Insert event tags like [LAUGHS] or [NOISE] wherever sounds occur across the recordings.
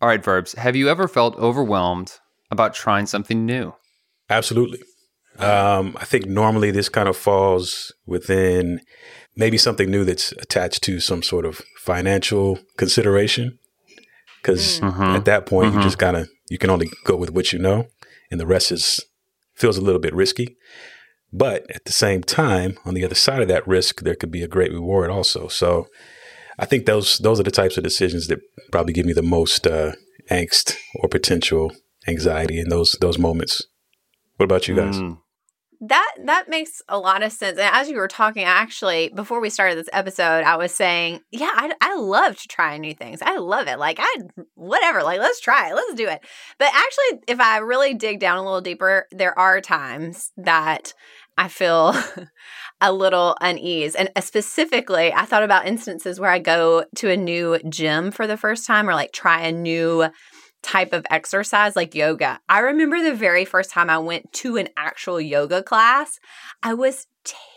All right, verbs. Have you ever felt overwhelmed about trying something new? Absolutely. Um, I think normally this kind of falls within maybe something new that's attached to some sort of financial consideration. Because Mm-hmm. at that point, Mhm. you just kind of you can only go with what you know, and the rest is feels a little bit risky. But at the same time, on the other side of that risk, there could be a great reward also. So I think those those are the types of decisions that probably give me the most uh, angst or potential anxiety in those those moments. What about you guys? Mm. That that makes a lot of sense. And as you were talking, actually before we started this episode, I was saying, yeah, I, I love to try new things. I love it. Like I whatever, like let's try it, let's do it. But actually, if I really dig down a little deeper, there are times that I feel [LAUGHS] a little unease. And uh, specifically, I thought about instances where I go to a new gym for the first time or like try a new type of exercise like yoga. I remember the very first time I went to an actual yoga class, I was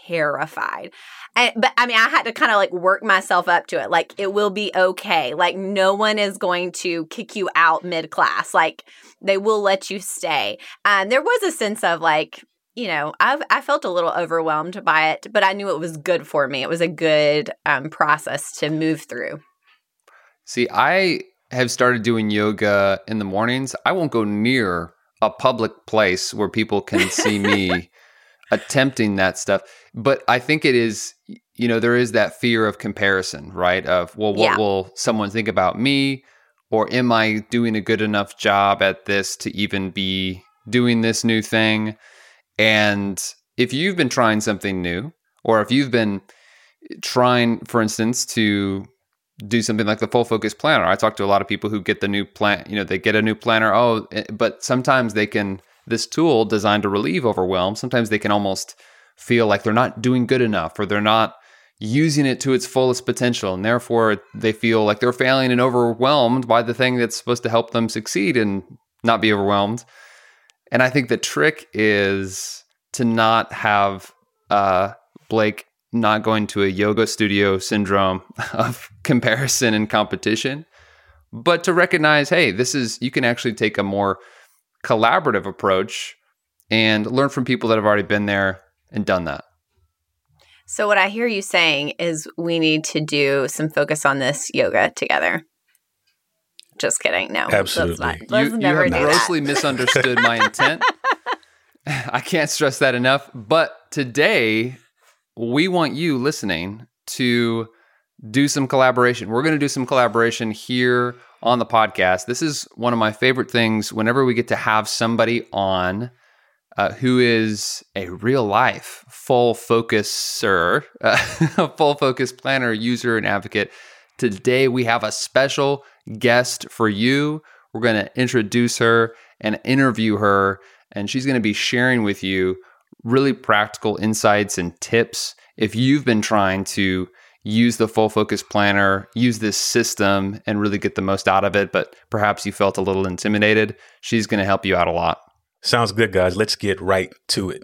terrified. And, but I mean, I had to kind of like work myself up to it. Like, it will be okay. Like, no one is going to kick you out mid class. Like, they will let you stay. And there was a sense of like, you know, I've, I felt a little overwhelmed by it, but I knew it was good for me. It was a good um, process to move through. See, I have started doing yoga in the mornings. I won't go near a public place where people can see me [LAUGHS] attempting that stuff. But I think it is, you know, there is that fear of comparison, right? Of, well, what Yeah. will someone think about me? Or am I doing a good enough job at this to even be doing this new thing? And if you've been trying something new, or if you've been trying, for instance, to do something like the full focus planner. I talk to a lot of people who get the new plan, you know, they get a new planner. Oh, eh, but sometimes they can, this tool designed to relieve overwhelm, sometimes they can almost feel like they're not doing good enough or they're not using it to its fullest potential. And therefore they feel like they're failing and overwhelmed by the thing that's supposed to help them succeed and not be overwhelmed. And I think the trick is to not have uh, Blake not going to a yoga studio syndrome [LAUGHS] of comparison and competition, but to recognize, hey, this is, you can actually take a more collaborative approach and learn from people that have already been there and done that. So, what I hear you saying is we need to do some focus on this yoga together. Just kidding. No, Absolutely. Let's, not, let's you, you never have do grossly that. misunderstood my intent. [LAUGHS] [LAUGHS] I can't stress that enough. But today, we want you listening to do some collaboration. We're going to do some collaboration here on the podcast. This is one of my favorite things whenever we get to have somebody on uh, who is a real life full focuser, [LAUGHS] uh, full focus planner, user, and advocate. Today, we have a special guest for you. We're going to introduce her and interview her, and she's going to be sharing with you really practical insights and tips if you've been trying to use the full focus planner, use this system, and really get the most out of it, but perhaps you felt a little intimidated. She's going to help you out a lot. Sounds good, guys. Let's get right to it.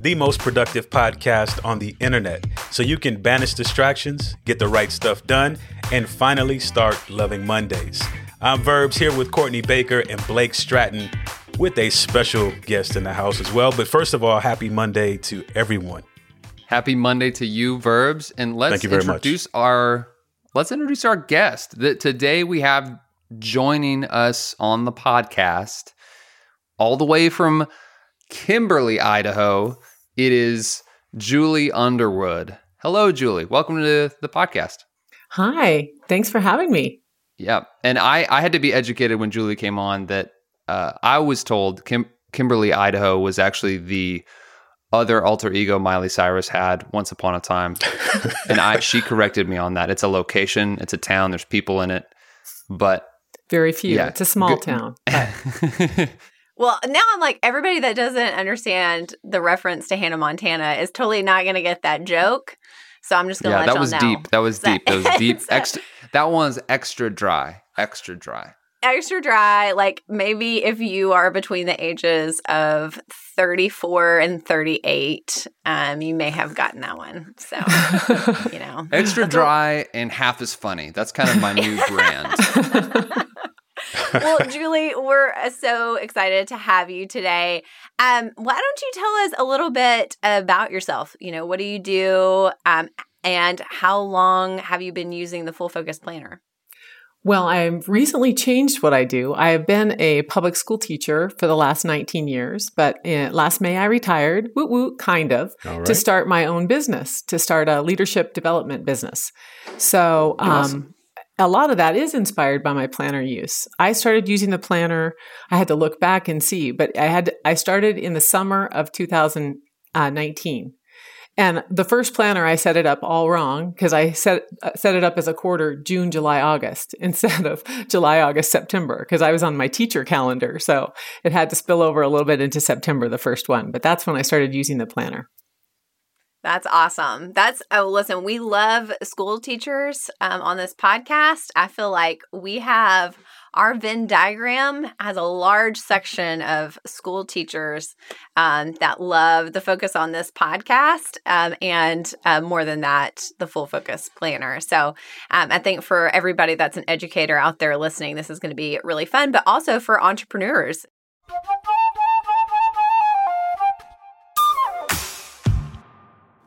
the most productive podcast on the internet. So you can banish distractions, get the right stuff done, and finally start loving Mondays. I'm Verbs here with Courtney Baker and Blake Stratton with a special guest in the house as well. But first of all, happy Monday to everyone. Happy Monday to you, Verbs, and let's very much. introduce our let's introduce our guest. That today we have joining us on the podcast, all the way from Kimberly, Idaho. It is Julie Underwood. Hello, Julie. Welcome to the podcast. Hi, thanks for having me. Yeah, and I I had to be educated when Julie came on that uh, I was told Kim, Kimberly, Idaho was actually the other alter ego Miley Cyrus had once upon a time, [LAUGHS] and I she corrected me on that. It's a location, it's a town, there's people in it. but very few. Yeah. It's a small Good- town. [LAUGHS] Well, now I'm like everybody that doesn't understand the reference to Hannah Montana is totally not going to get that joke. So I'm just going to yeah, let that y'all was deep. That was deep. That was [LAUGHS] deep. extra. That one's extra dry. Extra dry. Extra dry, like maybe if you are between the ages of 34 and 38, um, you may have gotten that one. So, you [LAUGHS] know. Extra [LAUGHS] dry and half as funny. That's kind of my new brand. [LAUGHS] well, Julie, we're uh, so excited to have you today. Um, why don't you tell us a little bit about yourself? You know, what do you do? Um, and how long have you been using the Full Focus Planner? Well, I've recently changed what I do. I have been a public school teacher for the last 19 years, but uh, last May I retired, woot woot, kind of, All right. to start my own business, to start a leadership development business. So, um, Awesome. A lot of that is inspired by my planner use. I started using the planner. I had to look back and see, but I had I started in the summer of 2019. And the first planner, I set it up all wrong because I set uh, set it up as a quarter June, July, August [LAUGHS] instead of July, August, September because I was on my teacher calendar. So it had to spill over a little bit into September, the first one. But that's when I started using the planner. That's awesome. That's oh, listen, we love school teachers um, on this podcast. I feel like we have our Venn diagram has a large section of school teachers um, that love the focus on this podcast, um, and uh, more than that, the full focus planner. So um, I think for everybody that's an educator out there listening, this is going to be really fun, but also for entrepreneurs.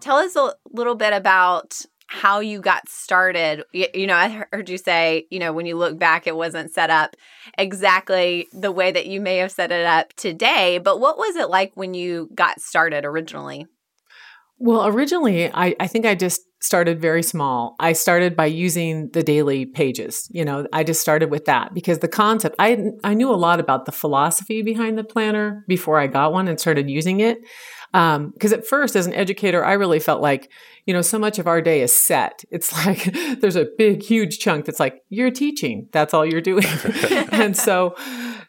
Tell us a little bit about how you got started. You, you know, I heard you say, you know, when you look back, it wasn't set up exactly the way that you may have set it up today. But what was it like when you got started originally? Well, originally, I, I think I just started very small. I started by using the daily pages. You know, I just started with that because the concept, I, I knew a lot about the philosophy behind the planner before I got one and started using it. Um, because at first, as an educator, I really felt like, you know, so much of our day is set. It's [LAUGHS] like there's a big, huge chunk that's like, you're teaching, that's all you're doing. [LAUGHS] [LAUGHS] and so,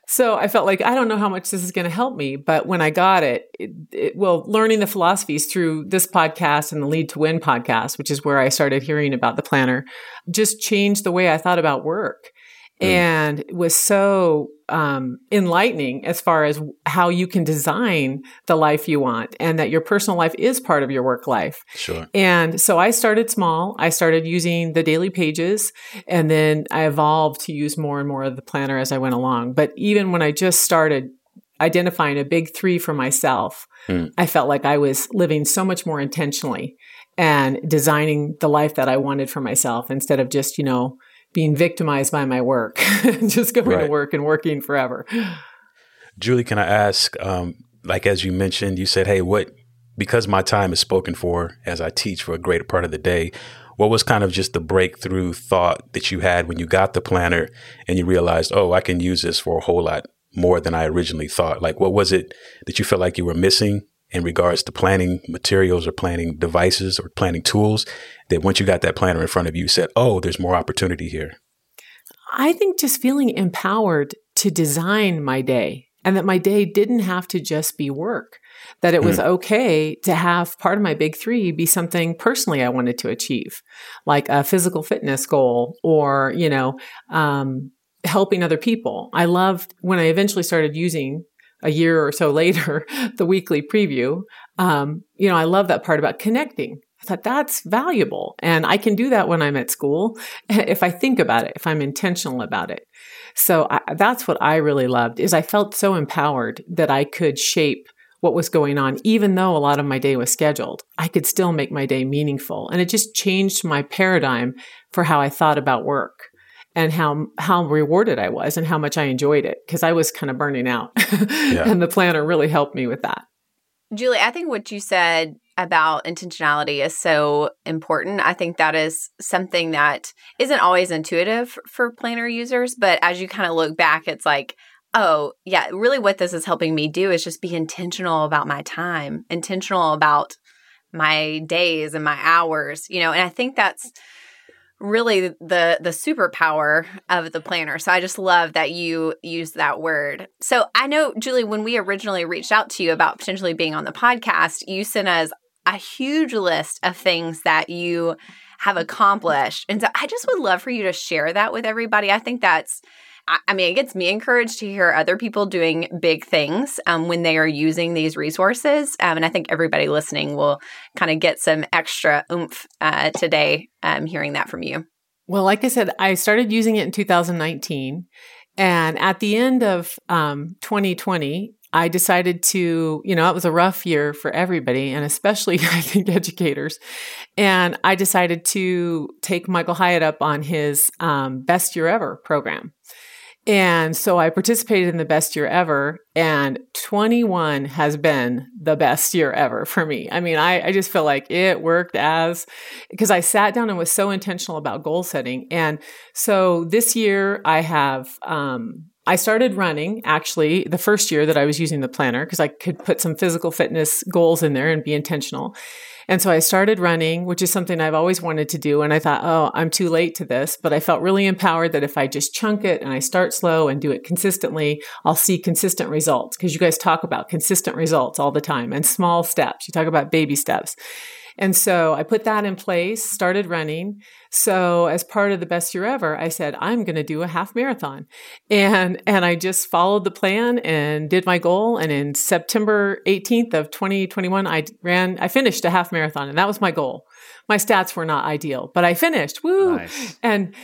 so I felt like I don't know how much this is going to help me, but when I got it, it, it, well, learning the philosophies through this podcast and the Lead to Win podcast, which is where I started hearing about the planner, just changed the way I thought about work. Mm. And it was so um, enlightening as far as how you can design the life you want, and that your personal life is part of your work life. Sure. And so I started small. I started using the daily pages and then I evolved to use more and more of the planner as I went along. But even when I just started identifying a big three for myself, Hmm. I felt like I was living so much more intentionally and designing the life that I wanted for myself instead of just, you know, being victimized by my work, [LAUGHS] just going to work and working forever. Julie, can I ask, um, like as you mentioned, you said, hey, what, because my time is spoken for as I teach for a greater part of the day, what was kind of just the breakthrough thought that you had when you got the planner and you realized, oh, I can use this for a whole lot more than I originally thought? Like, what was it that you felt like you were missing in regards to planning materials or planning devices or planning tools that once you got that planner in front of you, you said, oh, there's more opportunity here? I think just feeling empowered to design my day and that my day didn't have to just be work, that it was okay to have part of my big three be something personally I wanted to achieve, like a physical fitness goal or, you know, um, helping other people. I loved when I eventually started using a year or so [LAUGHS] later the weekly preview. Um, you know, I love that part about connecting. I thought that's valuable. And I can do that when I'm at school [LAUGHS] if I think about it, if I'm intentional about it. So I, that's what I really loved is I felt so empowered that I could shape what was going on even though a lot of my day was scheduled. I could still make my day meaningful and it just changed my paradigm for how I thought about work and how how rewarded I was and how much I enjoyed it because I was kind of burning out. [LAUGHS] and the planner really helped me with that. Julie, I think what you said about intentionality is so important. I think that is something that isn't always intuitive for planner users, but as you kind of look back, it's like, oh, yeah, really what this is helping me do is just be intentional about my time, intentional about my days and my hours, you know, and I think that's really the the superpower of the planner. So I just love that you use that word. So I know Julie when we originally reached out to you about potentially being on the podcast, you sent us a huge list of things that you have mm-hmm. accomplished. And so I just would love for you to share that with everybody. I think that's I mean, it gets me encouraged to hear other people doing big things um, when they are using these resources. Um, and I think everybody listening will kind of get some extra oomph uh, today um, hearing that from you. Well, like I said, I started using it in 2019. And at the end of 2020, um, I decided to, you know, it was a rough year for everybody and especially, [LAUGHS] I think, educators. And I decided to take Michael Hyatt up on his um, best year ever program. And so I participated in the best year ever, and 21 has been the best year ever for me. I mean, I, I just feel like it worked as because I sat down and was so intentional about goal setting. And so this year I have, um, I started running actually the first year that I was using the planner because I could put some physical fitness goals in there and be intentional. And so I started running, which is something I've always wanted to do. And I thought, oh, I'm too late to this. But I felt really empowered that if I just chunk it and I start slow and do it consistently, I'll see consistent results. Because you guys talk about consistent results all the time and small steps. You talk about baby steps. And so I put that in place, started running. So as part of the best year ever, I said, I'm going to do a half marathon. And, and I just followed the plan and did my goal. And in September 18th of 2021, I ran, I finished a half marathon and that was my goal. My stats were not ideal, but I finished. Woo! Nice. And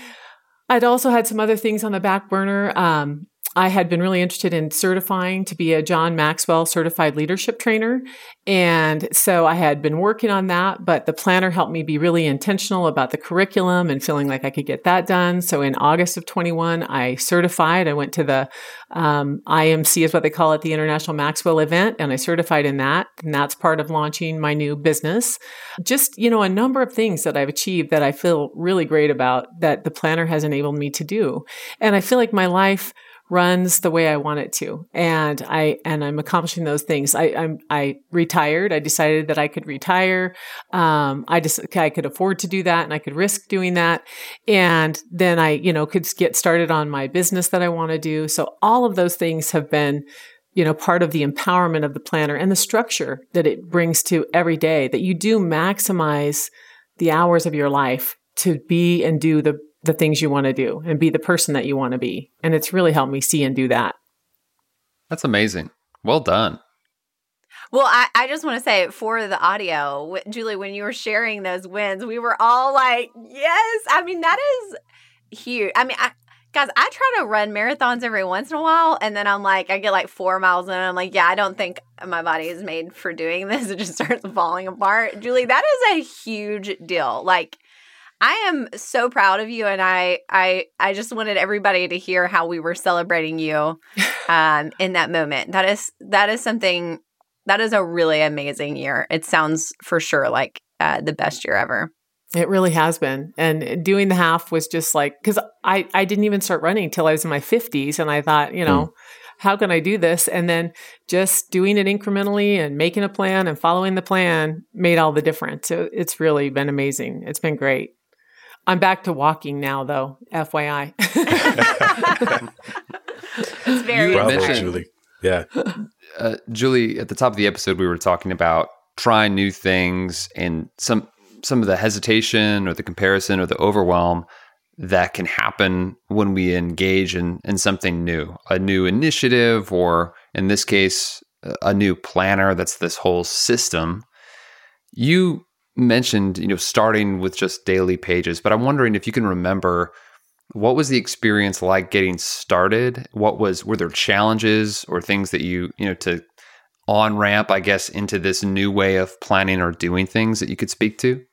I'd also had some other things on the back burner. Um, I had been really interested in certifying to be a John Maxwell certified leadership trainer. And so I had been working on that, but the planner helped me be really intentional about the curriculum and feeling like I could get that done. So in August of 21, I certified. I went to the um, IMC, is what they call it, the International Maxwell event, and I certified in that. And that's part of launching my new business. Just, you know, a number of things that I've achieved that I feel really great about that the planner has enabled me to do. And I feel like my life, runs the way I want it to. And I, and I'm accomplishing those things. I, I'm, I retired. I decided that I could retire. Um, I just, I could afford to do that and I could risk doing that. And then I, you know, could get started on my business that I want to do. So all of those things have been, you know, part of the empowerment of the planner and the structure that it brings to every day that you do maximize the hours of your life to be and do the the things you want to do and be the person that you want to be. And it's really helped me see and do that. That's amazing. Well done. Well, I, I just want to say for the audio, Julie, when you were sharing those wins, we were all like, yes. I mean, that is huge. I mean, I, guys, I try to run marathons every once in a while. And then I'm like, I get like four miles in. And I'm like, yeah, I don't think my body is made for doing this. It just starts falling apart. Julie, that is a huge deal. Like, I am so proud of you, and I I I just wanted everybody to hear how we were celebrating you [LAUGHS] um, in that moment. That is that is something that is a really amazing year. It sounds for sure like uh, the best year ever. It really has been. And doing the half was just like, because I, I didn't even start running until I was in my 50s. And I thought, you know, mm. how can I do this? And then just doing it incrementally and making a plan and following the plan made all the difference. So it's really been amazing. It's been great. I'm back to walking now, though. FYI. it's very you Julie. Yeah, uh, Julie. At the top of the episode, we were talking about trying new things and some some of the hesitation or the comparison or the overwhelm that can happen when we engage in, in something new, a new initiative, or in this case, a new planner that's this whole system. You mentioned, you know, starting with just daily pages, but I'm wondering if you can remember what was the experience like getting started? What was were there challenges or things that you, you know, to on ramp, I guess, into this new way of planning or doing things that you could speak to?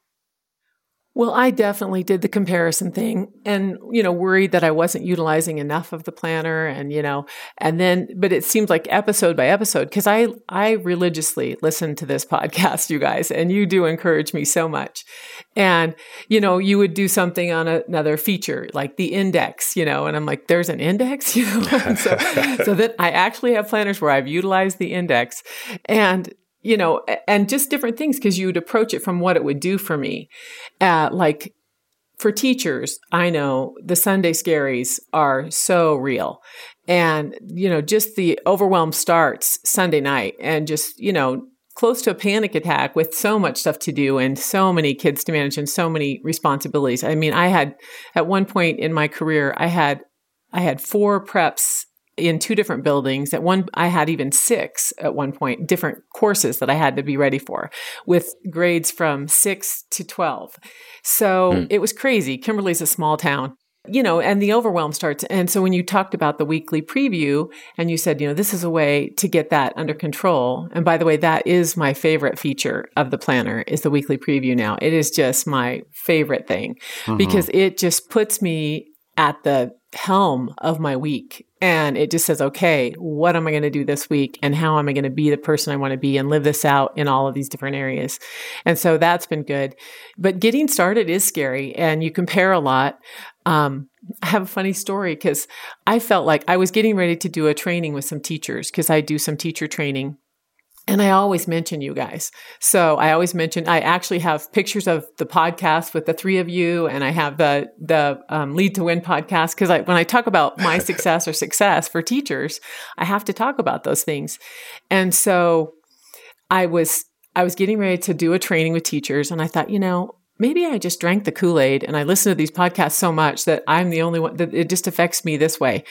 Well, I definitely did the comparison thing and, you know, worried that I wasn't utilizing enough of the planner and, you know, and then, but it seemed like episode by episode, because I, I religiously listen to this [LAUGHS] podcast, you guys, and you do encourage me so much. And, you know, you would do something on a, another feature like the index, you know, and I'm like, there's an index, [LAUGHS] you know, so, so that I actually have planners where I've utilized the index. And, you know, and just different things because you would approach it from what it would do for me. Uh, like for teachers, I know the Sunday scaries are so real. And, you know, just the overwhelm starts Sunday night and just, you know, close to a panic attack with so much stuff to do and so many kids to manage and so many responsibilities. I mean, I had at one point in my career, I had I had four preps in two different buildings. At one, I had even six at one point, different courses that I had to be ready for with grades from six to 12. So mm. it was crazy. Kimberly's a small town you know, and the overwhelm starts. And so when you talked about the weekly preview and you said, you know, this is a way to get that under control. And by the way, that is my favorite feature of the planner is the weekly preview now. It is just my favorite thing mm-hmm. because it just puts me at the helm of my week. And it just says, okay, what am I going to do this week? And how am I going to be the person I want to be and live this out in all of these different areas? And so that's been good. But getting started is scary and you compare a lot. Um, I have a funny story because I felt like I was getting ready to do a training with some teachers because I do some teacher training and I always mention you guys. So I always mention, I actually have pictures of the podcast with the three of you. And I have the, the um, lead to win podcast. Cause I, when I talk about my [LAUGHS] success or success for teachers, I have to talk about those things. And so I was, I was getting ready to do a training with teachers and I thought, you know, maybe I just drank the Kool Aid and I listen to these podcasts so much that I'm the only one that it just affects me this way.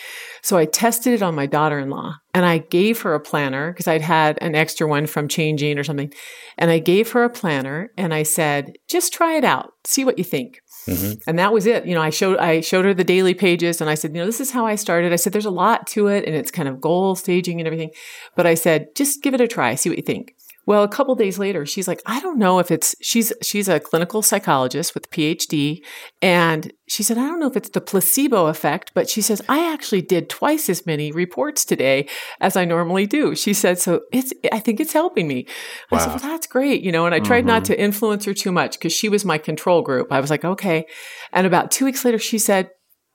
So I tested it on my daughter in law and I gave her a planner because I'd had an extra one from changing or something. And I gave her a planner and I said, just try it out, see what you think. Mm-hmm. And that was it. You know, I showed I showed her the daily pages and I said, you know, this is how I started. I said there's a lot to it and it's kind of goal staging and everything. But I said, just give it a try, see what you think. Well, a couple days later, she's like, I don't know if it's she's she's a clinical psychologist with a PhD, and she said, I don't know if it's the placebo effect, but she says I actually did twice as many reports today as I normally do. She said, so it's I think it's helping me. Wow. I said, well, that's great, you know. And I tried mm-hmm. not to influence her too much because she was my control group. I was like, okay. And about two weeks later, she said,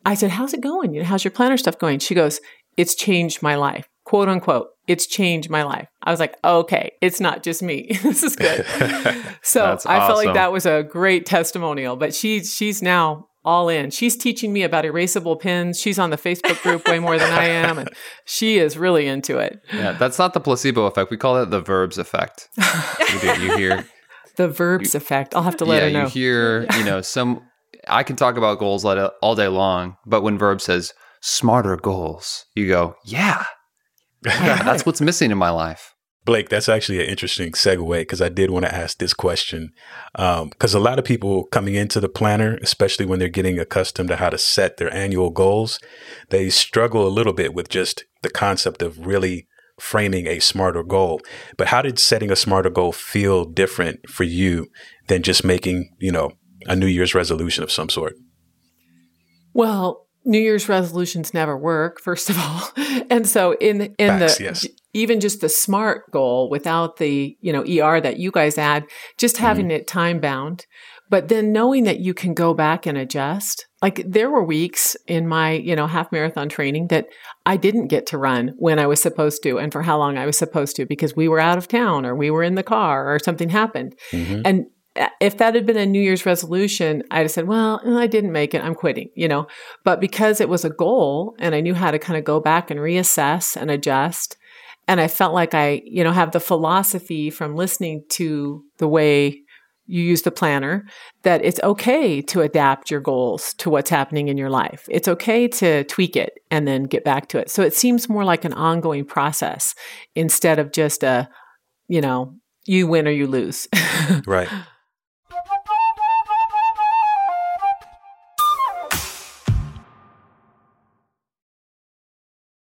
I said, how's it going? You know, how's your planner stuff going? She goes, it's changed my life quote unquote, it's changed my life. I was like, okay, it's not just me. [LAUGHS] this is good. [LAUGHS] so I awesome. felt like that was a great testimonial. But she's she's now all in. She's teaching me about erasable pins. She's on the Facebook group way more than I am, and [LAUGHS] she is really into it. Yeah, that's not the placebo effect. We call it the verbs effect. you, you hear the verbs you, effect. I'll have to let yeah, her know. You hear, you know, some. I can talk about goals all day long, but when verb says smarter goals, you go, yeah, that's what's missing in my life. Blake, that's actually an interesting segue because I did want to ask this question. Because um, a lot of people coming into the planner, especially when they're getting accustomed to how to set their annual goals, they struggle a little bit with just the concept of really framing a smarter goal. But how did setting a smarter goal feel different for you than just making, you know, a New Year's resolution of some sort? Well, New Year's resolutions never work, first of all. [LAUGHS] And so in in Facts, the yes. even just the smart goal without the, you know, ER that you guys add, just mm-hmm. having mm-hmm. it time bound, but then knowing that you can go back and adjust. Like there were weeks in my, you know, half marathon training that I didn't get to run when I was supposed to and for how long I was supposed to because we were out of town or we were in the car or something happened. Mm-hmm. And if that had been a New Year's resolution, I'd have said, well, eh, I didn't make it. I'm quitting, you know. But because it was a goal and I knew how to kind of go back and reassess and adjust, and I felt like I, you know, have the philosophy from listening to the way you use the planner that it's okay to adapt your goals to what's happening in your life. It's okay to tweak it and then get back to it. So it seems more like an ongoing process instead of just a, you know, you win or you lose. [LAUGHS] right.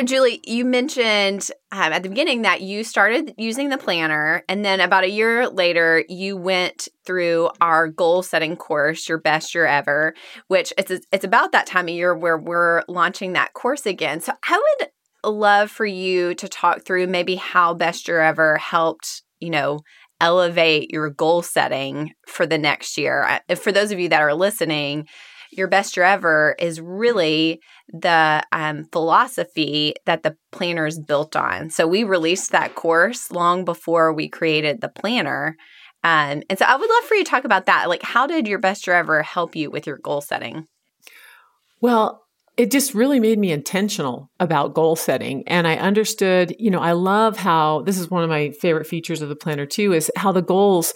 So, Julie, you mentioned um, at the beginning that you started using the planner, and then about a year later, you went through our goal setting course, your best year ever, which it's it's about that time of year where we're launching that course again. So, I would love for you to talk through maybe how best year ever helped, you know, elevate your goal setting for the next year. For those of you that are listening, your best year ever is really the um, philosophy that the planner is built on. So we released that course long before we created the planner. Um, and so I would love for you to talk about that. Like, how did your best year ever help you with your goal setting? Well, it just really made me intentional about goal setting. And I understood, you know, I love how this is one of my favorite features of the planner too, is how the goals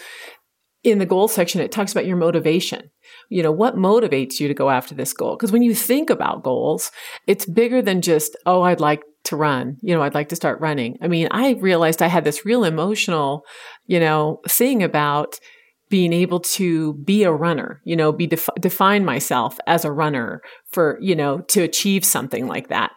in the goal section, it talks about your motivation. You know, what motivates you to go after this goal? Because when you think about goals, it's bigger than just, oh, I'd like to run. You know, I'd like to start running. I mean, I realized I had this real emotional, you know, thing about being able to be a runner, you know, be def- define myself as a runner for, you know, to achieve something like that.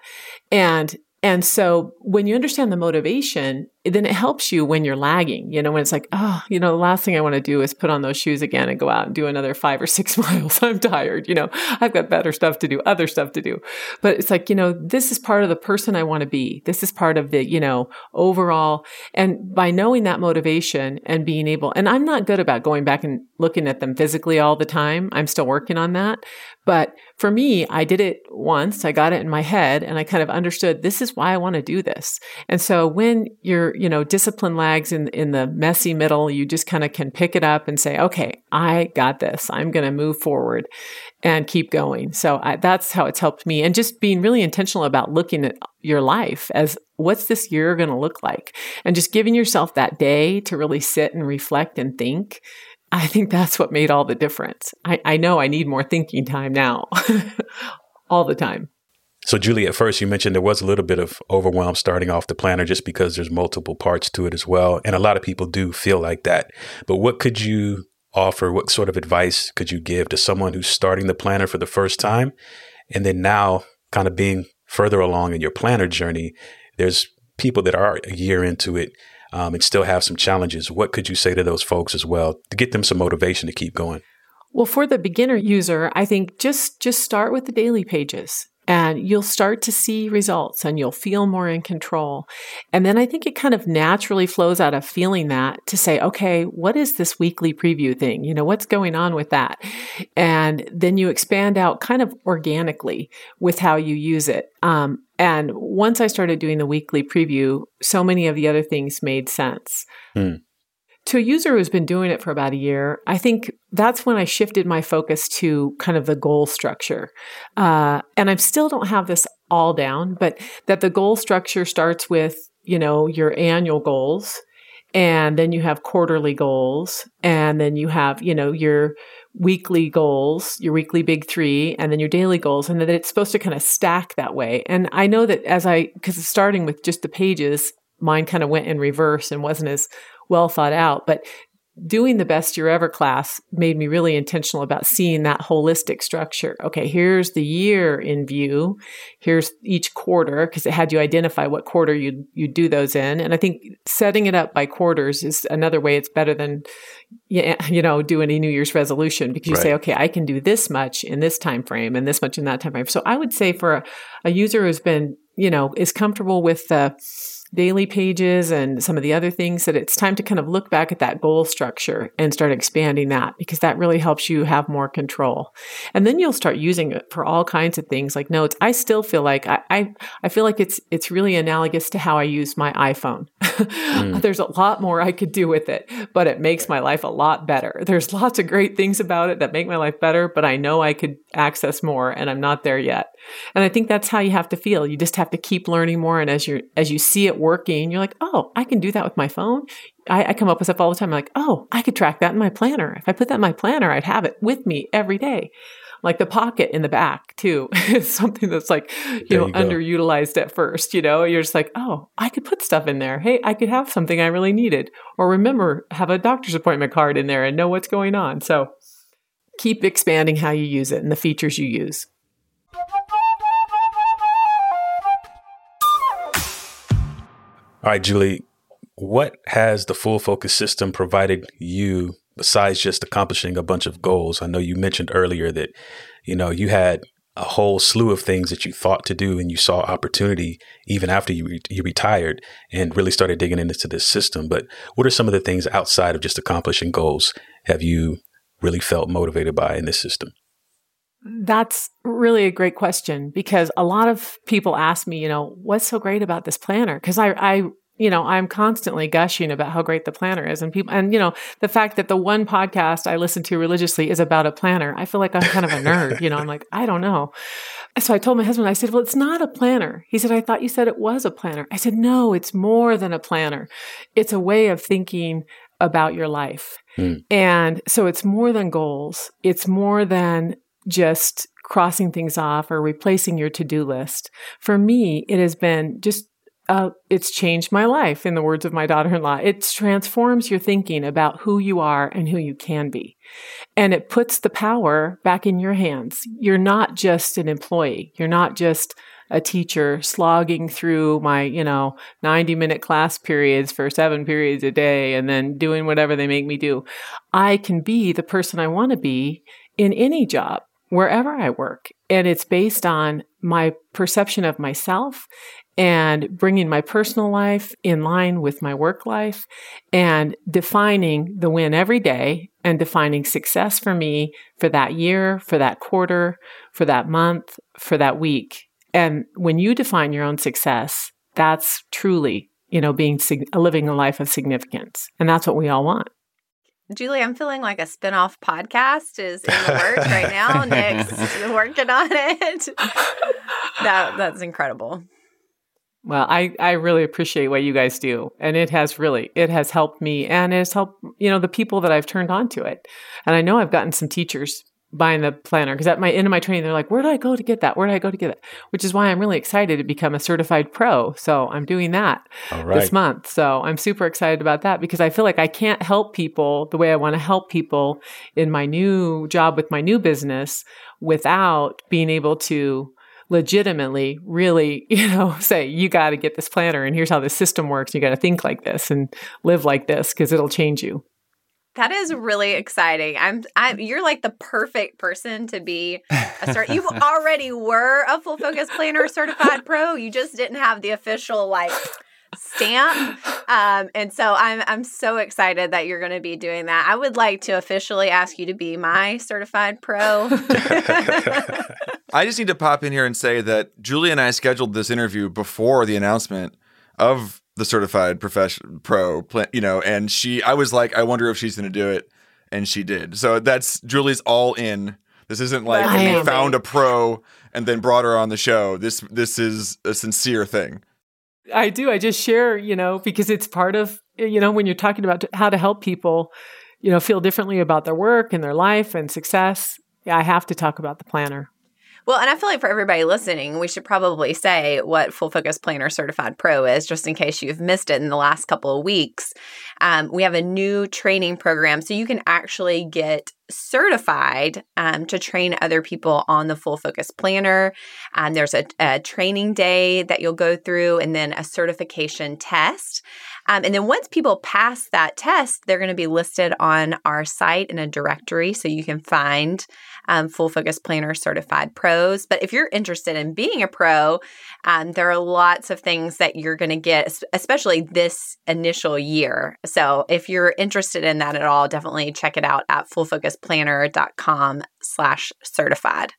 And and so when you understand the motivation, then it helps you when you're lagging, you know, when it's like, oh, you know, the last thing I want to do is put on those shoes again and go out and do another five or six [LAUGHS] miles. I'm tired, you know, I've got better stuff to do, other stuff to do. But it's like, you know, this is part of the person I want to be. This is part of the, you know, overall. And by knowing that motivation and being able, and I'm not good about going back and looking at them physically all the time. I'm still working on that. But for me, I did it once. I got it in my head and I kind of understood this is why I want to do this. And so when you're, you know, discipline lags in, in the messy middle, you just kind of can pick it up and say, okay, I got this. I'm going to move forward and keep going. So I, that's how it's helped me. And just being really intentional about looking at your life as what's this year going to look like? And just giving yourself that day to really sit and reflect and think I think that's what made all the difference. I, I know I need more thinking time now, [LAUGHS] all the time. So, Julie, at first you mentioned there was a little bit of overwhelm starting off the planner just because there's multiple parts to it as well. And a lot of people do feel like that. But what could you offer? What sort of advice could you give to someone who's starting the planner for the first time? And then now, kind of being further along in your planner journey, there's people that are a year into it um, and still have some challenges, what could you say to those folks as well to get them some motivation to keep going? Well, for the beginner user, I think just just start with the daily pages and you'll start to see results and you'll feel more in control. And then I think it kind of naturally flows out of feeling that to say, okay, what is this weekly preview thing? You know, what's going on with that? And then you expand out kind of organically with how you use it. Um, and once I started doing the weekly preview, so many of the other things made sense. Mm to a user who's been doing it for about a year, I think that's when I shifted my focus to kind of the goal structure. Uh, and I still don't have this all down, but that the goal structure starts with, you know, your annual goals. And then you have quarterly goals. And then you have, you know, your weekly goals, your weekly big three, and then your daily goals. And that it's supposed to kind of stack that way. And I know that as I, because starting with just the pages, mine kind of went in reverse and wasn't as well thought out. But doing the best year ever class made me really intentional about seeing that holistic structure. Okay, here's the year in view. Here's each quarter because it had you identify what quarter you you do those in. And I think setting it up by quarters is another way it's better than you know doing a New Year's resolution because you right. say, okay, I can do this much in this time frame and this much in that time frame. So I would say for a, a user who's been you know is comfortable with the daily pages and some of the other things that it's time to kind of look back at that goal structure and start expanding that because that really helps you have more control. And then you'll start using it for all kinds of things like notes. I still feel like I, I, I feel like it's it's really analogous to how I use my iPhone. [LAUGHS] mm. There's a lot more I could do with it, but it makes my life a lot better. There's lots of great things about it that make my life better, but I know I could access more and I'm not there yet. And I think that's how you have to feel. You just have to keep learning more and as you as you see it working, you're like, "Oh, I can do that with my phone." I, I come up with stuff all the time. I'm like, "Oh, I could track that in my planner. If I put that in my planner, I'd have it with me every day." like the pocket in the back too [LAUGHS] is something that's like you there know you underutilized at first you know you're just like oh i could put stuff in there hey i could have something i really needed or remember have a doctor's appointment card in there and know what's going on so keep expanding how you use it and the features you use all right julie what has the full focus system provided you besides just accomplishing a bunch of goals. I know you mentioned earlier that, you know, you had a whole slew of things that you thought to do and you saw opportunity even after you, re- you retired and really started digging into this system. But what are some of the things outside of just accomplishing goals have you really felt motivated by in this system? That's really a great question because a lot of people ask me, you know, what's so great about this planner? Because I, I you know, I'm constantly gushing about how great the planner is and people and you know, the fact that the one podcast I listen to religiously is about a planner. I feel like I'm kind of a nerd, you know. I'm like, I don't know. So I told my husband, I said, "Well, it's not a planner." He said, "I thought you said it was a planner." I said, "No, it's more than a planner. It's a way of thinking about your life." Hmm. And so it's more than goals. It's more than just crossing things off or replacing your to-do list. For me, it has been just uh, it's changed my life, in the words of my daughter in law. It transforms your thinking about who you are and who you can be. And it puts the power back in your hands. You're not just an employee. You're not just a teacher slogging through my, you know, 90 minute class periods for seven periods a day and then doing whatever they make me do. I can be the person I want to be in any job wherever I work. And it's based on my perception of myself and bringing my personal life in line with my work life and defining the win every day and defining success for me for that year, for that quarter, for that month, for that week. And when you define your own success, that's truly, you know, being living a life of significance. And that's what we all want. Julie, I'm feeling like a spin-off podcast is in the works right now. Nick's [LAUGHS] working on it. that that's incredible. Well, I, I really appreciate what you guys do. And it has really, it has helped me and it has helped, you know, the people that I've turned on to it. And I know I've gotten some teachers buying the planner because at my end of my training, they're like, where do I go to get that? Where do I go to get it? Which is why I'm really excited to become a certified pro. So I'm doing that this month. So I'm super excited about that because I feel like I can't help people the way I want to help people in my new job with my new business without being able to legitimately really, [LAUGHS] you know, say, you got to get this planner and here's how the system works. You got to think like this and live like this because it'll change you. That is really exciting. I'm, I'm, you're like the perfect person to be a start. You [LAUGHS] already were a full focus planner certified pro. You just didn't have the official like stamp. Um, and so I'm I'm so excited that you're going to be doing that. I would like to officially ask you to be my certified pro. [LAUGHS] I just need to pop in here and say that Julie and I scheduled this interview before the announcement of the certified profession pro, you know, and she I was like, I wonder if she's going to do it, and she did. So that's Julie's all in. This isn't like we found a pro and then brought her on the show. This this is a sincere thing. I do. I just share, you know, because it's part of, you know, when you're talking about how to help people, you know, feel differently about their work and their life and success. Yeah, I have to talk about the planner. Well, and I feel like for everybody listening, we should probably say what Full Focus Planner Certified Pro is, just in case you've missed it in the last couple of weeks. Um, we have a new training program, so you can actually get certified um, to train other people on the full focus planner. Um, there's a, a, training day that you'll go through and then a certification test. Um, and then once people pass that test, they're going to be listed on our site in a directory so you can find um, Full Focus Planner certified pros. But if you're interested in being a pro, um, there are lots of things that you're going to get, especially this initial year. So if you're interested in that at all, definitely check it out at fullfocusplanner.com slash certified.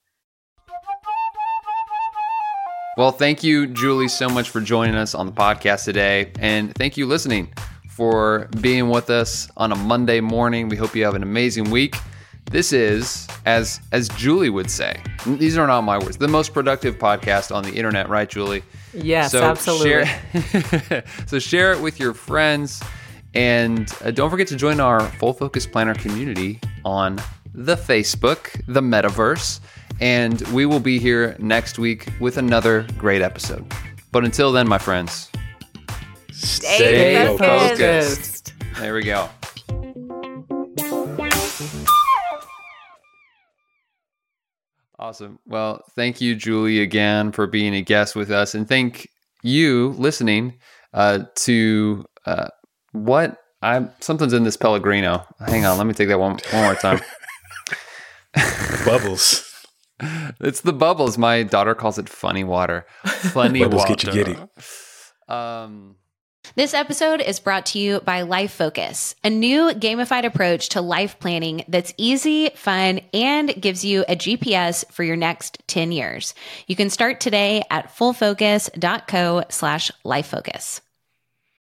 Well, thank you, Julie, so much for joining us on the podcast today. And thank you, listening, for being with us on a Monday morning. We hope you have an amazing week. This is, as as Julie would say, these are not my words, the most productive podcast on the internet, right, Julie? Yes, so absolutely. Share, [LAUGHS] so share it with your friends. And uh, don't forget to join our Full Focus Planner community on the Facebook, the metaverse. And we will be here next week with another great episode. But until then, my friends, stay, stay focused. focused. There we go. Awesome. Well, thank you, Julie, again for being a guest with us. And thank you, listening, uh, to uh, what I'm something's in this Pellegrino. Hang on, let me take that one, one more time. [LAUGHS] Bubbles. It's the bubbles. My daughter calls it funny water. Funny bubbles water. get you giddy. Um, this episode is brought to you by Life Focus, a new gamified approach to life planning that's easy, fun, and gives you a GPS for your next 10 years. You can start today at fullfocus.co slash lifefocus.